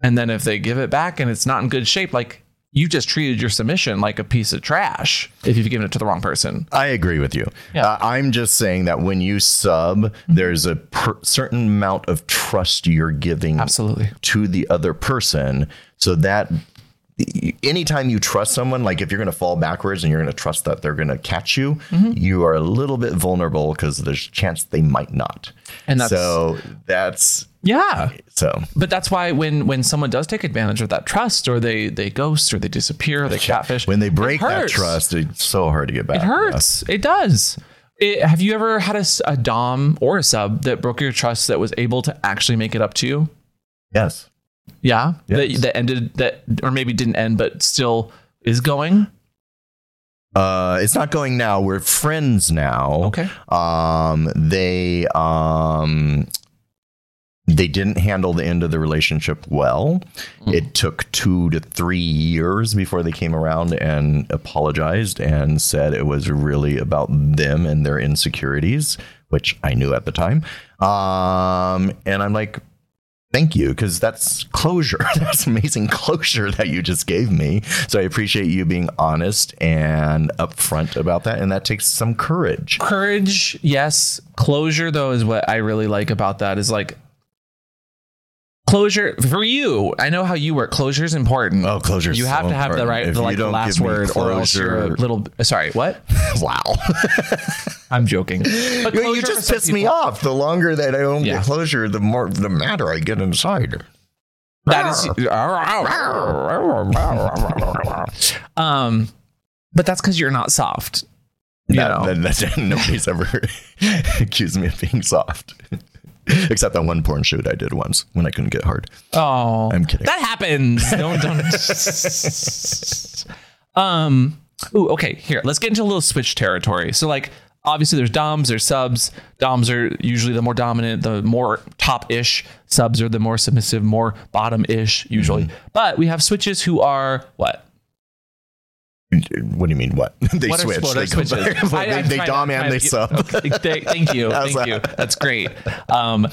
and then if they give it back and it's not in good shape, like you just treated your submission like a piece of trash if you've given it to the wrong person. I agree with you. Yeah. Uh, I'm just saying that when you sub, there's a per- certain amount of trust you're giving Absolutely. to the other person so that anytime you trust someone like if you're going to fall backwards and you're going to trust that they're going to catch you Mm-hmm. you are a little bit vulnerable because there's a chance they might not And that's- so that's Yeah. so But that's why when when someone does take advantage of that trust or they they ghost or they disappear or they catfish when they break that trust it's so hard to get back It hurts. It does. It, have you ever had a dom or a sub that broke your trust that was able to actually make it up to you? yes Yeah, Yes. that, that ended that, or maybe didn't end, but still is going. uh it's not going now we're friends now Okay. um they um they didn't handle the end of the relationship well. It took two to three years before they came around and apologized and said it was really about them and their insecurities which i knew at the time. Um and i'm like thank you because that's closure. *laughs* That's amazing closure that you just gave me. So i appreciate you being honest and upfront about that and that takes some courage. Courage, yes. Closure, though, is what I really like about that. Is like closure for you. I know how you work. Closure is important. Oh, closure! You have to have the right, the, like the last word, or else you're a little. Sorry, what? *laughs* wow. *laughs* I'm joking. You, you just piss me off. The longer that I don't Yeah. get closure, the more the madder I get inside. That is. *laughs* um, but that's because you're not soft. You That- know. that- that- nobody's ever accused me of being soft, *laughs* except that one porn shoot I did once when I couldn't get hard. Oh, I'm kidding. That happens. don't don't. um. Ooh. Okay. Here. Let's get into a little switch territory. So like. Obviously, there's DOMs, there's subs. DOMs are usually the more dominant, the more top ish. Subs are the more submissive, more bottom ish, usually. Mm-hmm. But we have switches who are what? What do you mean? What *laughs* they What switch? they go switches? back- I- they, they dom and they sub. Th- Thank you. Thank *laughs* you. That's great. Um,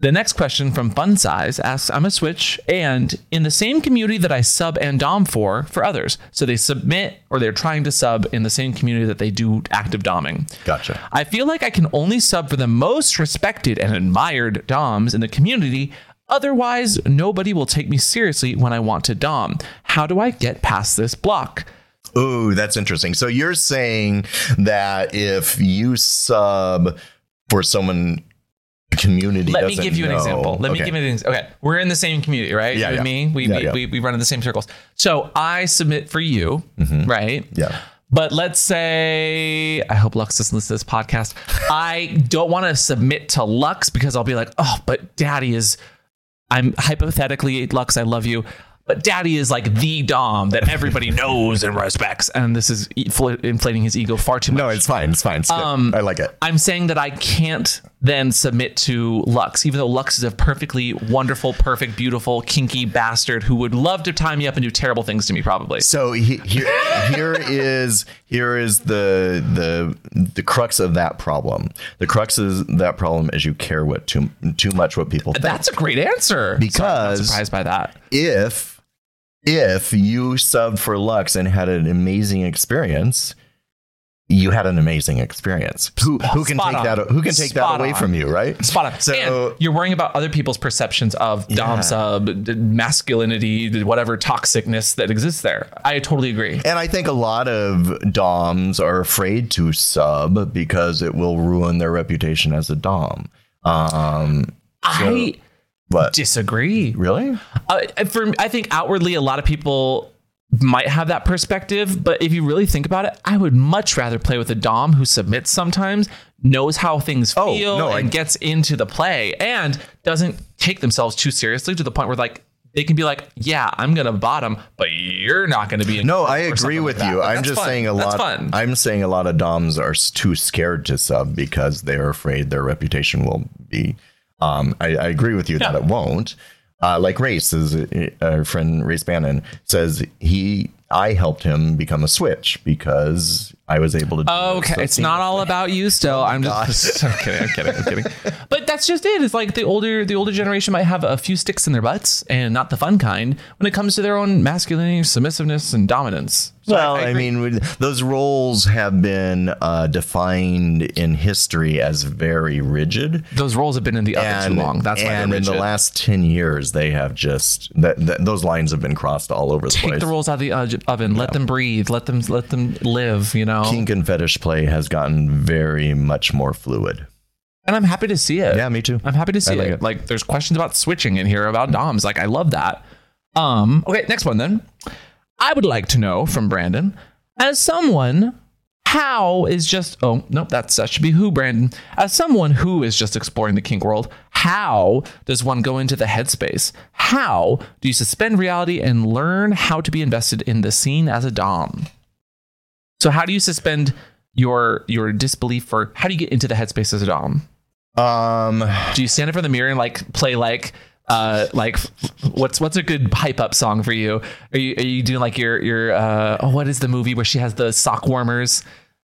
the next question from Fun Size asks, I'm a switch and in the same community that I sub and dom for, for others. So they submit or they're trying to sub in the same community that they do active doming. Gotcha. I feel like I can only sub for the most respected and admired DOMs in the community. Otherwise, nobody will take me seriously when I want to DOM. How do I get past this block? Ooh, that's interesting. So you're saying that if you sub for someone, community. Let me give you an example. Let me give you an example. Okay, we're in the same community, right? Yeah, you and me, we, Yeah, we, yeah. we we run in the same circles. So I submit for you, mm-hmm. right? Yeah. But let's say I hope Lux doesn't listen to this podcast. I don't want to submit to Lux because I'll be like, oh, but Daddy is. I'm hypothetically Lux. I love you. But daddy is like the dom that everybody knows and respects and this is inflating his ego far too much No, it's fine. It's fine. It's. Um, I like it. I'm saying that I can't then submit to Lux, even though Lux is a perfectly wonderful, perfect, beautiful, kinky bastard who would love to tie me up and do terrible things to me, probably. So he, here, here is here is the the the crux of that problem. The crux of that problem is you care what too too much what people think. That's a great answer. Sorry, I'm Because- surprised by that. if if you subbed for Lux and had an amazing experience, you had an amazing experience. Who who can Spot take on. that who can take Spot that away on. from you, right? Spot on. So and you're worrying about other people's perceptions of dom Yeah. sub, masculinity, whatever toxicness that exists there. I totally agree. and I think a lot of DOMs are afraid to sub because it will ruin their reputation as a DOM. Um, I but disagree. really? Uh, for I think outwardly, a lot of people might have that perspective, but if you really think about it, I would much rather play with a dom who submits sometimes, knows how things Oh, feel, no, and I- gets into the play, and doesn't take themselves too seriously to the point where like they can be like, "Yeah, I'm gonna bottom, but you're not gonna be." No, I agree with like you. I'm just fun. saying a That's lot. fun. I'm saying a lot of DOMs are too scared to sub because they're afraid their reputation will be. Um, I, I agree with you that it won't. Uh, like Race, is our friend Race Bannon says he. I helped him become a switch because I was able to. do Okay, it's not all about you still. I'm just *laughs* I'm kidding, I'm kidding, I'm kidding. But that's just it. It's like the older the older generation might have a few sticks in their butts and not the fun kind when it comes to their own masculinity, submissiveness, and dominance. Well, I, agree. mean, those roles have been uh, defined in history as very rigid. those roles have been in the oven too long. That's why and in the last 10 years they have just that, that those lines have been crossed all over the Take place the roles out of the uh, oven. Let them breathe. Let them let them live. You know. kink and fetish play has gotten very much more fluid And I'm happy to see it. yeah me too I'm happy to see like it. it. Like there's questions about switching in here about DOMs. Like I love that. Um, okay, next one then. I would like to know from Brandon, as someone, how is just oh no, that's that should be who, Brandon. As someone who is just exploring the kink world, how does one go into the headspace? How do you suspend reality and learn how to be invested in the scene as a Dom? So how do you suspend your your disbelief for how do you get into the headspace as a Dom? um Do you stand in front of the mirror and like play like uh like what's what's a good hype up song for you? Are you are you doing like your your uh oh what is the movie where she has the sock warmers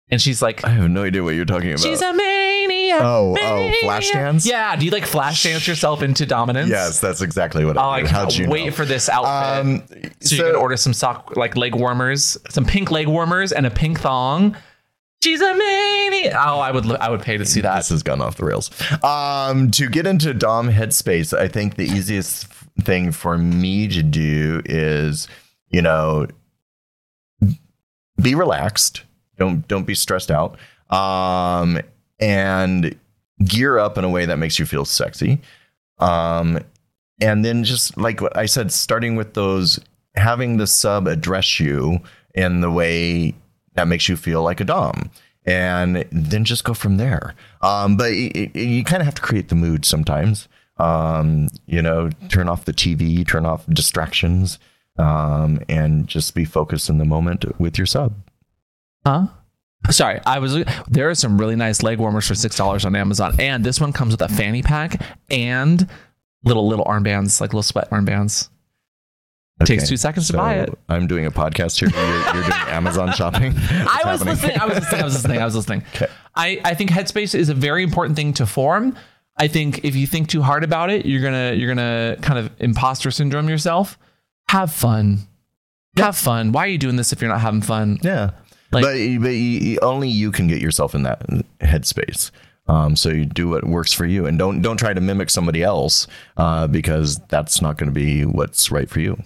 and she's like i have no idea what you're talking about she's a maniac. Oh, oh, maniac." Flashdance? Yeah. Do you like flash dance yourself into dominance? yes that's exactly what Oh, i I do. can't you wait know? for this outfit. um so, you can order some sock like leg warmers, some pink leg warmers, and a pink thong. She's a maniac. Oh, I would I would pay to see that. this has gone off the rails. Um, to get into Dom headspace, I think the easiest thing for me to do is, you know, be relaxed. Don't don't be stressed out. Um, and gear up in a way that makes you feel sexy. Um, and then just like what I said, starting with those, having the sub address you in the way that makes you feel like a dom, and then just go from there. Um, but y- y- you kind of have to create the mood sometimes. Um, you know, turn off the TV, turn off distractions, um, and just be focused in the moment with your sub. Huh? Sorry, I was. There are some really nice leg warmers for six dollars on Amazon, and this one comes with a fanny pack and little little armbands, like little sweat armbands. Takes two seconds to buy it. I'm doing a podcast here. You're, you're doing *laughs* Amazon shopping. *laughs* I was happening? listening. I was listening. I was listening. I was listening. *laughs* I, I think Headspace is a very important thing to form. I think if you think too hard about it, you're gonna you're gonna kind of imposter syndrome yourself. Have fun. Have fun. Why are you doing this if you're not having fun? Yeah, Like- but but you, only you can get yourself in that headspace. Um, so you do what works for you, and don't don't try to mimic somebody else uh, because that's not going to be what's right for you.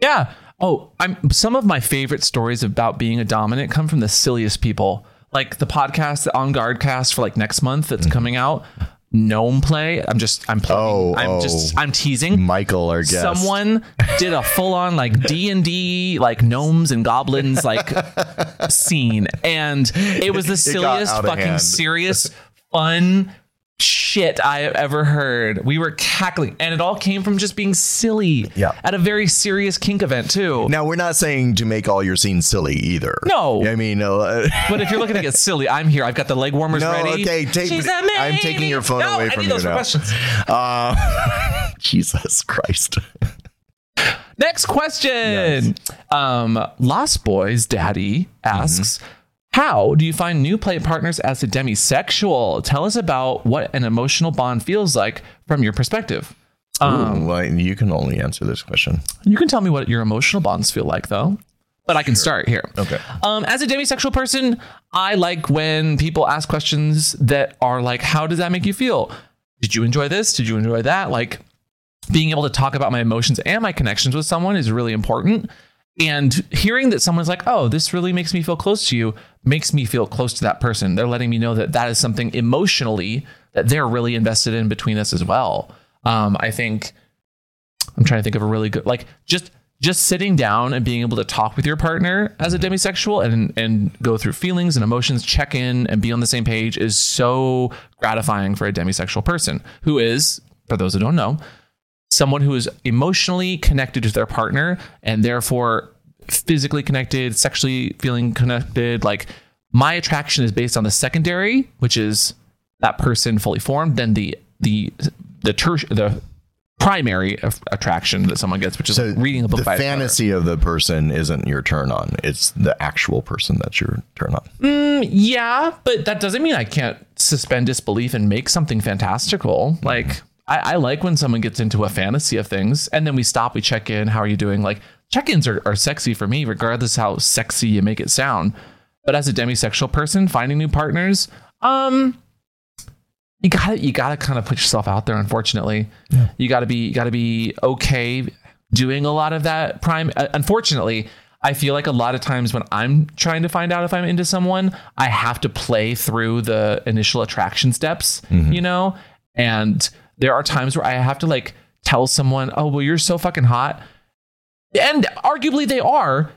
Yeah. Oh, I'm some of my favorite stories about being a dominant come from the silliest people. Like the podcast, the On Guard cast for like next month that's mm-hmm. coming out. Gnome play. I'm just I'm playing. Oh, I'm oh. just I'm teasing. Michael, or guest, Someone did a full on like *laughs* D and D like gnomes and goblins like *laughs* scene, and it was the silliest, fucking serious, *laughs* fun shit I have ever heard. We were cackling, and it all came from just being silly. Yeah. At a very serious kink event too. Now we're not saying to make all your scenes silly either. No. I mean, uh, *laughs* But if you're looking to get silly, I'm here. I've got the leg warmers No, ready. okay, take- She's I'm taking your phone no, away I from need you those now. questions. *laughs* uh, *laughs* Jesus Christ. Next question. Um, Lost Boys Daddy asks, How do you find new play partners as a demisexual? Tell us about what an emotional bond feels like from your perspective. Ooh, well, you can only answer this question. You can tell me what your emotional bonds feel like, though. But I can start here. Okay. Um, as a demisexual person, I like when people ask questions that are like, "How does that make you feel? Did you enjoy this? Did you enjoy that?" Like being able to talk about my emotions and my connections with someone is really important. And hearing that someone's like, "Oh, this really makes me feel close to you," makes me feel close to that person. They're letting me know that that is something emotionally that they're really invested in between us as well. Um, I think I'm trying to think of a really good like just just sitting down and being able to talk with your partner as a demisexual and and go through feelings and emotions, check in and be on the same page is so gratifying for a demisexual person who is, for those who don't know, someone who is emotionally connected to their partner and therefore physically connected, sexually feeling connected. Like my attraction is based on the secondary, which is that person fully formed, then the the the terti- the primary of- attraction that someone gets, which is So reading a book the by its cover. fantasy of the person isn't your turn on. It's the actual person that's your turn on. Mm, yeah, but that doesn't mean I can't suspend disbelief and make something fantastical. Like I, I like when someone gets into a fantasy of things and then we stop, we check in, how are you doing? Like check-ins are, are sexy for me, regardless how sexy you make it sound. But as a demisexual person, finding new partners, um, you gotta you gotta kind of put yourself out there. Unfortunately, you gotta be you gotta be okay doing a lot of that. Prime. uh, Unfortunately, I feel like a lot of times when I'm trying to find out if I'm into someone, I have to play through the initial attraction steps. You know, and there are times where I have to like tell someone, "Oh, well, you're so fucking hot," and arguably they are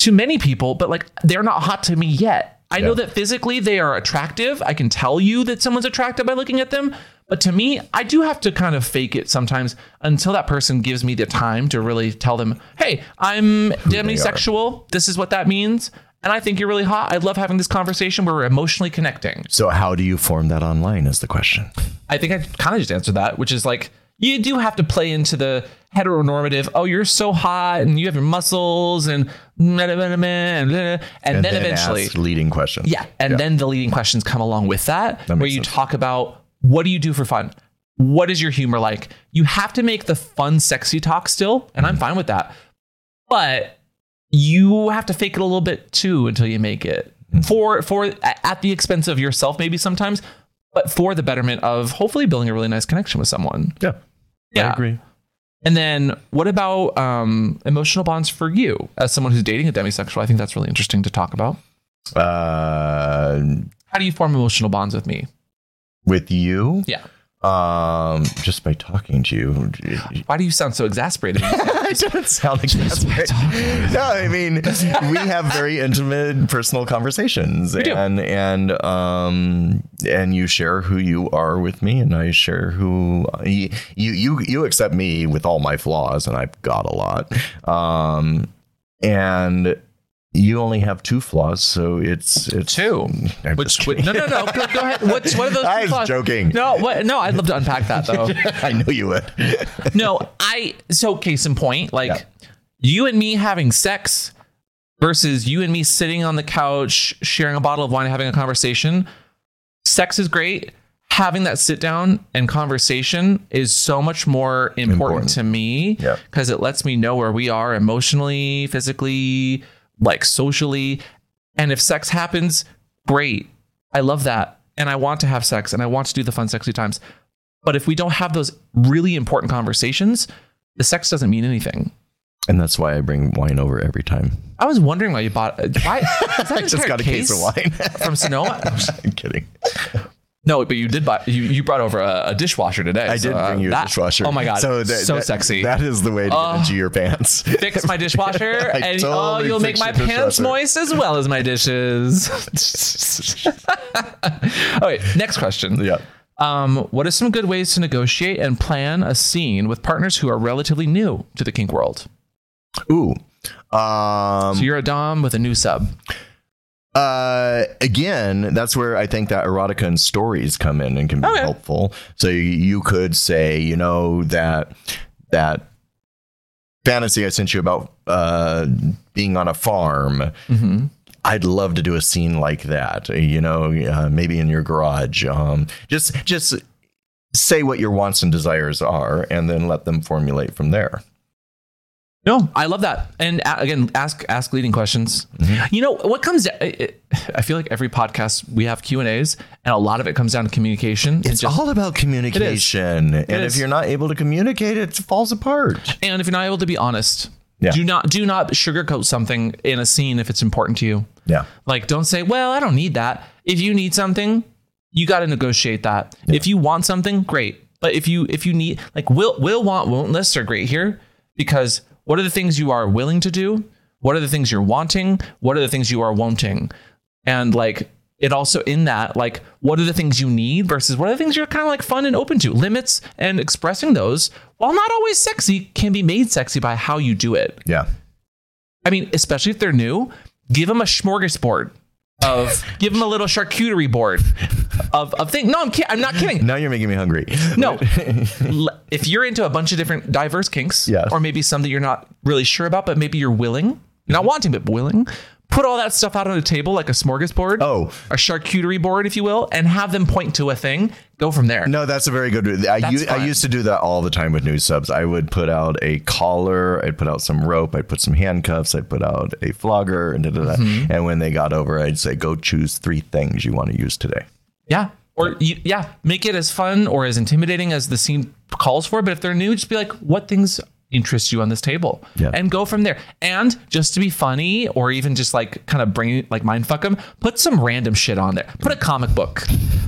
to many people, but like they're not hot to me yet. I know that physically they are attractive. I can tell you that someone's attractive by looking at them. But to me, I do have to kind of fake it sometimes until that person gives me the time to really tell them, hey, I'm demisexual. This is what that means. And I think you're really hot. I love having this conversation where we're emotionally connecting. So how do you form that online is the question. I think I kind of just answered that, which is like you do have to play into the heteronormative. Oh, you're so hot, and you have your muscles, and and, and, then eventually, ask leading questions. yeah, and then the leading questions come along with that, That where you sense. talk about what do you do for fun. What is your humor like? You have to make the fun, sexy talk still, and Mm-hmm. I'm fine with that. But you have to fake it a little bit too until you make it Mm-hmm. for for at the expense of yourself maybe sometimes, but for the betterment of hopefully building a really nice connection with someone. Yeah. Yeah. I agree. And then what about um, emotional bonds for you as someone who's dating a demisexual? I think that's really interesting to talk about. Uh, How do you form emotional bonds with me? with you, Yeah. Um, just by talking to you. Why do you sound so exasperated? *laughs* *laughs* I don't sound that. No, I mean we have very intimate personal conversations, and and um and you share who you are with me, and I share who you you you, you accept me with all my flaws, and I've got a lot. Um, and you only have two flaws, so it's it's Two. I'm Which, kidding. no no no go, go ahead. What's what are those? *laughs* two I was flaws? joking. No what? No, I'd love to unpack that though. *laughs* I know you would. *laughs* no, I so case in point, like Yeah. you and me having sex versus you and me sitting on the couch sharing a bottle of wine and having a conversation. Sex is great. Having that sit down and conversation is so much more important, Important. to me Yeah. because it lets me know where we are emotionally, physically, like socially. And if sex happens, great. I love that. And I want to have sex and I want to do the fun, sexy times. But if we don't have those really important conversations, the sex doesn't mean anything. And that's why I bring wine over every time. I was wondering why you bought. Why *laughs* I just got a case of wine. from Sonoma. *laughs* I'm kidding. No, but you did buy. You, you brought over a, a dishwasher today. I so, did uh, bring you a that- dishwasher. Oh my god, so, that- so that- sexy. That is the way to get into your pants. Fix my *laughs* dishwasher, *laughs* and oh, you'll make my pants moist as well as my dishes. *laughs* okay, next question. yeah. Um, what are some good ways to negotiate and plan a scene with partners who are relatively new to the kink world? Ooh. Um, So you're a dom with a new sub. Uh, again, that's where I think that erotica and stories come in and can be Okay. helpful. So you, could say, you know, that that fantasy I sent you about uh, being on a farm. Mm-hmm. I'd love to do a scene like that. You know, uh, maybe in your garage. Um, just just say what your wants and desires are, and then let them formulate from there. No, I love that. And a- again, ask ask leading questions. Mm-hmm. You know what comes? It, I feel like every podcast we have Q and A's, and a lot of it comes down to communication. It's just- all about communication, and if you're not able to communicate, it falls apart. and if you're not able to be honest, Yeah. do not do not sugarcoat something in a scene if it's important to you. Yeah. Like, don't say, "Well, I don't need that." If you need something, you got to negotiate that. If you want something, great. But if you if you need like will will want won't lists are great here because what are the things you are willing to do? What are the things you're wanting? What are the things you are wanting? And like it also in that like what are the things you need versus what are the things you're kind of like fun and open to? Limits and expressing those while not always sexy can be made sexy by how you do it. Yeah. I mean, especially if they're new, give them a smorgasbord of give them a little charcuterie board of of things. No, I'm kidding. I'm not kidding. Now you're making me hungry. No, *laughs* if you're into a bunch of different diverse kinks, Yes. or maybe some that you're not really sure about, but maybe you're willing, not wanting but willing, put all that stuff out on a table like a smorgasbord, Oh. a charcuterie board, if you will, and have them point to a thing. Go from there. No, that's a very good. I, That's u- I fun. used to do that all the time with new subs. I would put out a collar, I'd put out some rope, I'd put some handcuffs, I'd put out a flogger, and da da da. Mm-hmm. And when they got over, I'd say, "Go choose three things you want to use today." Yeah. Or you, yeah, make it as fun or as intimidating as the scene calls for. But if they're new, just be like, what things interest you on this table? Yeah. And go from there. And just to be funny or even just like kind of bring like mind fuck them, put some random shit on there. Put a comic book.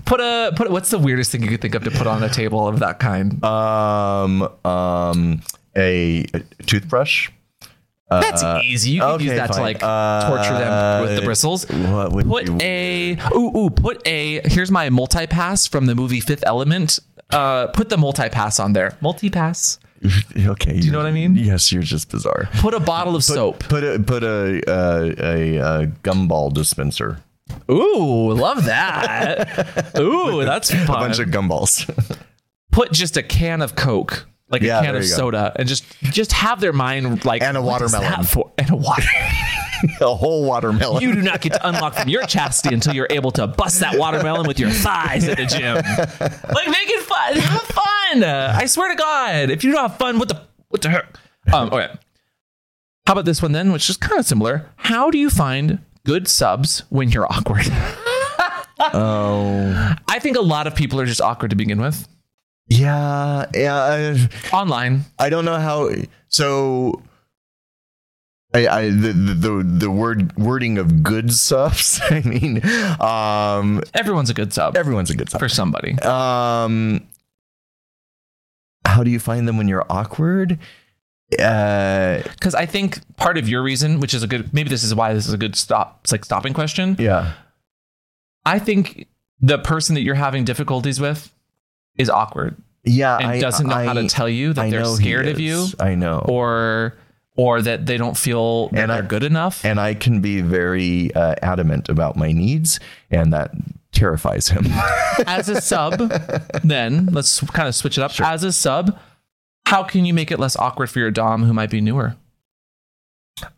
Put a put a, what's the weirdest thing you could think of to put on a table of that kind? Um, um, a, a toothbrush. That's easy. You can use okay, that to fine. like torture them with the Uh, bristles. what would put you- a ooh ooh put a here's my multi pass from the movie Fifth Element. Uh, put the multi pass on there. Multi pass. *laughs* Okay, do you know what I mean? Yes, you're just bizarre. Put a bottle of soap. Put a put a uh, a, a gumball dispenser. Ooh, love that. *laughs* Ooh, that's A bunch of gumballs. *laughs* Put just a can of Coke, like Yeah, a can of you go. soda, and just just have their mind like And a watermelon. for? And a water. *laughs* a whole watermelon. you do not get to unlock from your chastity until you're able to bust that watermelon with your thighs at the gym. Like make it fun. Have fun. I swear to God, if you don't have fun, what the what the heck? Um, okay. How about this one then, which is kind of similar? How do you find good subs when you're awkward? *laughs* oh. I think a lot of people are just awkward to begin with. Yeah, yeah. I, Online. I don't know how. So, I, I the, the the word wording of good subs. *laughs* I mean, um, Everyone's a good sub everyone's a good sub. for somebody. Um, how do you find them when you're awkward? Uh, Because I think part of your reason, which is a good, maybe this is why this is a good stop, it's like stopping question. yeah, I think the person that you're having difficulties with is awkward yeah. and I, doesn't know how to tell you that I they're scared of you. I know. or or that they don't feel that And they're good enough. and I can be very uh, adamant about my needs, and that terrifies him. *laughs* As a sub, then let's kind of switch it up. As a sub, how can you make it less awkward for your dom who might be newer?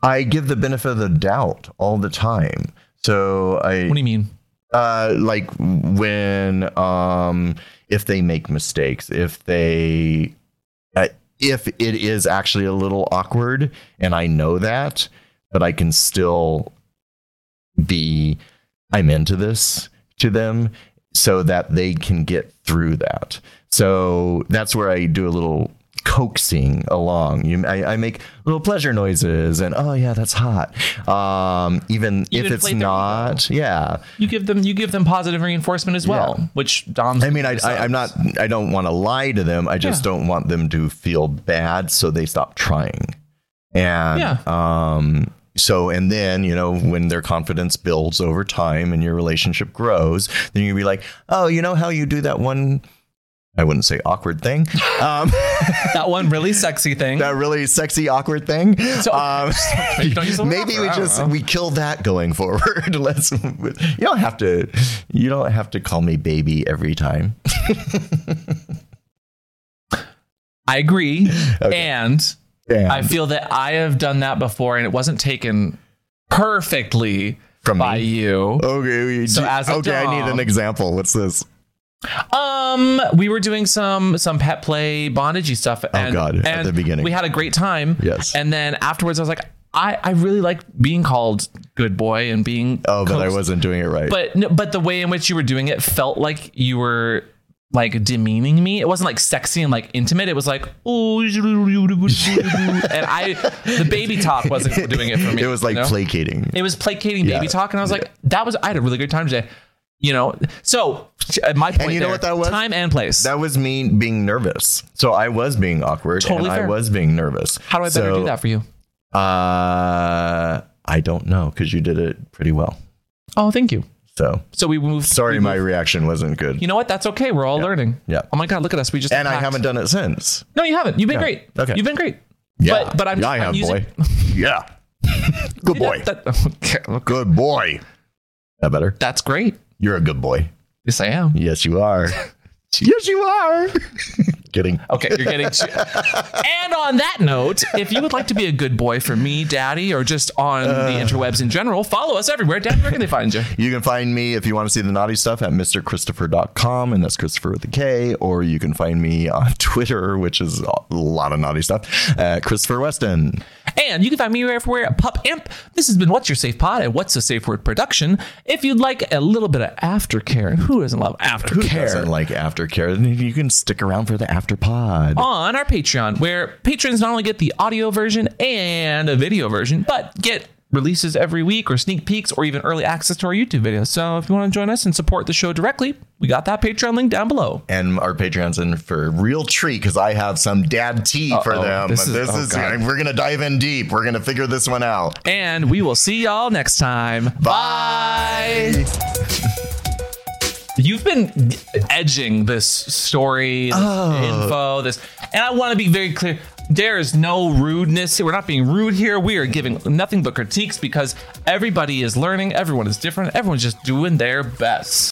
I give the benefit of the doubt all the time. So I What do you mean? uh like when um if they make mistakes if they if it is actually a little awkward and i know that but i can still be i'm into this to them so that they can get through that. So that's where i do a little coaxing along you I, I make little pleasure noises and oh yeah that's hot um even You if it's not yeah You give them you give them positive reinforcement as well, Yeah. which doms. I mean, I, I, I'm not. I don't want to lie to them. I just Yeah. don't want them to feel bad, so they stop trying. And Yeah. um, so and then you know when their confidence builds over time and your relationship grows then you'll be like oh you know how you do that one i wouldn't say awkward thing *laughs* um, *laughs* that one really sexy thing. that really sexy awkward thing So- um, *laughs* maybe don't use the word maybe awkward, we just we kill that going forward let's you don't have to you don't have to call me baby every time I agree. And Damn. I feel that I have done that before and it wasn't taken perfectly From by me? you. okay So as a okay i need an example what's this Um, we were doing some some pet play bondagey stuff. And, Oh, God, at the beginning. we had a great time. Yes. and then afterwards, I was like, I I really like being called good boy and being oh but i wasn't doing it right But but the way in which you were doing it felt like you were like demeaning me. It wasn't like sexy and like intimate. It was like oh, and I the baby talk wasn't doing it for me. *laughs* it was like you know? placating It was placating baby Yeah. talk, and I was like, that was I had a really good time today. You know, so uh, my point you know there, what that was? Time and place. That was me being nervous. So I was being awkward Totally and fair. I was being nervous. How do I better So, do that for you? Uh, I don't know because you did it pretty well. Oh, thank you. So So we moved. sorry, we my reaction wasn't good. You know what? That's okay. We're all learning. Yeah. Oh my god, look at us. We just and I haven't done it since. No, you haven't. You've been Yeah. great. Okay. You've been great. Yeah. But but I'm. yeah, I have, using, boy. *laughs* yeah. *laughs* Good boy. That, okay, look, Good boy. That better? that's great. You're a good boy. Yes, I am. Yes, you are. *laughs* yes, you are. *laughs* Kidding. Okay, you're getting. *laughs* *laughs* and on that note, if you would like to be a good boy for me, Daddy, or just on Uh. the interwebs in general, follow us everywhere. Daddy, where can they find you? You can find me if you want to see the naughty stuff at mrkristofer.com, and that's Kristofer with a K, or you can find me on *laughs* Twitter, which is a lot of naughty stuff, at Kristofer Weston. And you can find me everywhere at Pup Amp. This has been Watts Your Safe Pod and What's a Safe Word production. If you'd like a little bit of aftercare, who doesn't love aftercare? Who Doesn't like aftercare, you can stick around for the after pod. on our Patreon, where patrons not only get the audio version and a video version, but get releases every week or sneak peeks or even early access to our YouTube videos. So if you want to join us and support the show directly, we got that Patreon link down below. And our Patreon's in for a real treat because I have some dad tea for Uh-oh. them. This This oh, is- is, oh, God. we're gonna dive in deep. We're gonna figure this one out. And we will see y'all next time. Bye. You've been edging this story, this oh. info, this, and I want to be very clear. There is no rudeness. We're not being rude here. We are giving nothing but critiques because everybody is learning. Everyone is different. Everyone's just doing their best.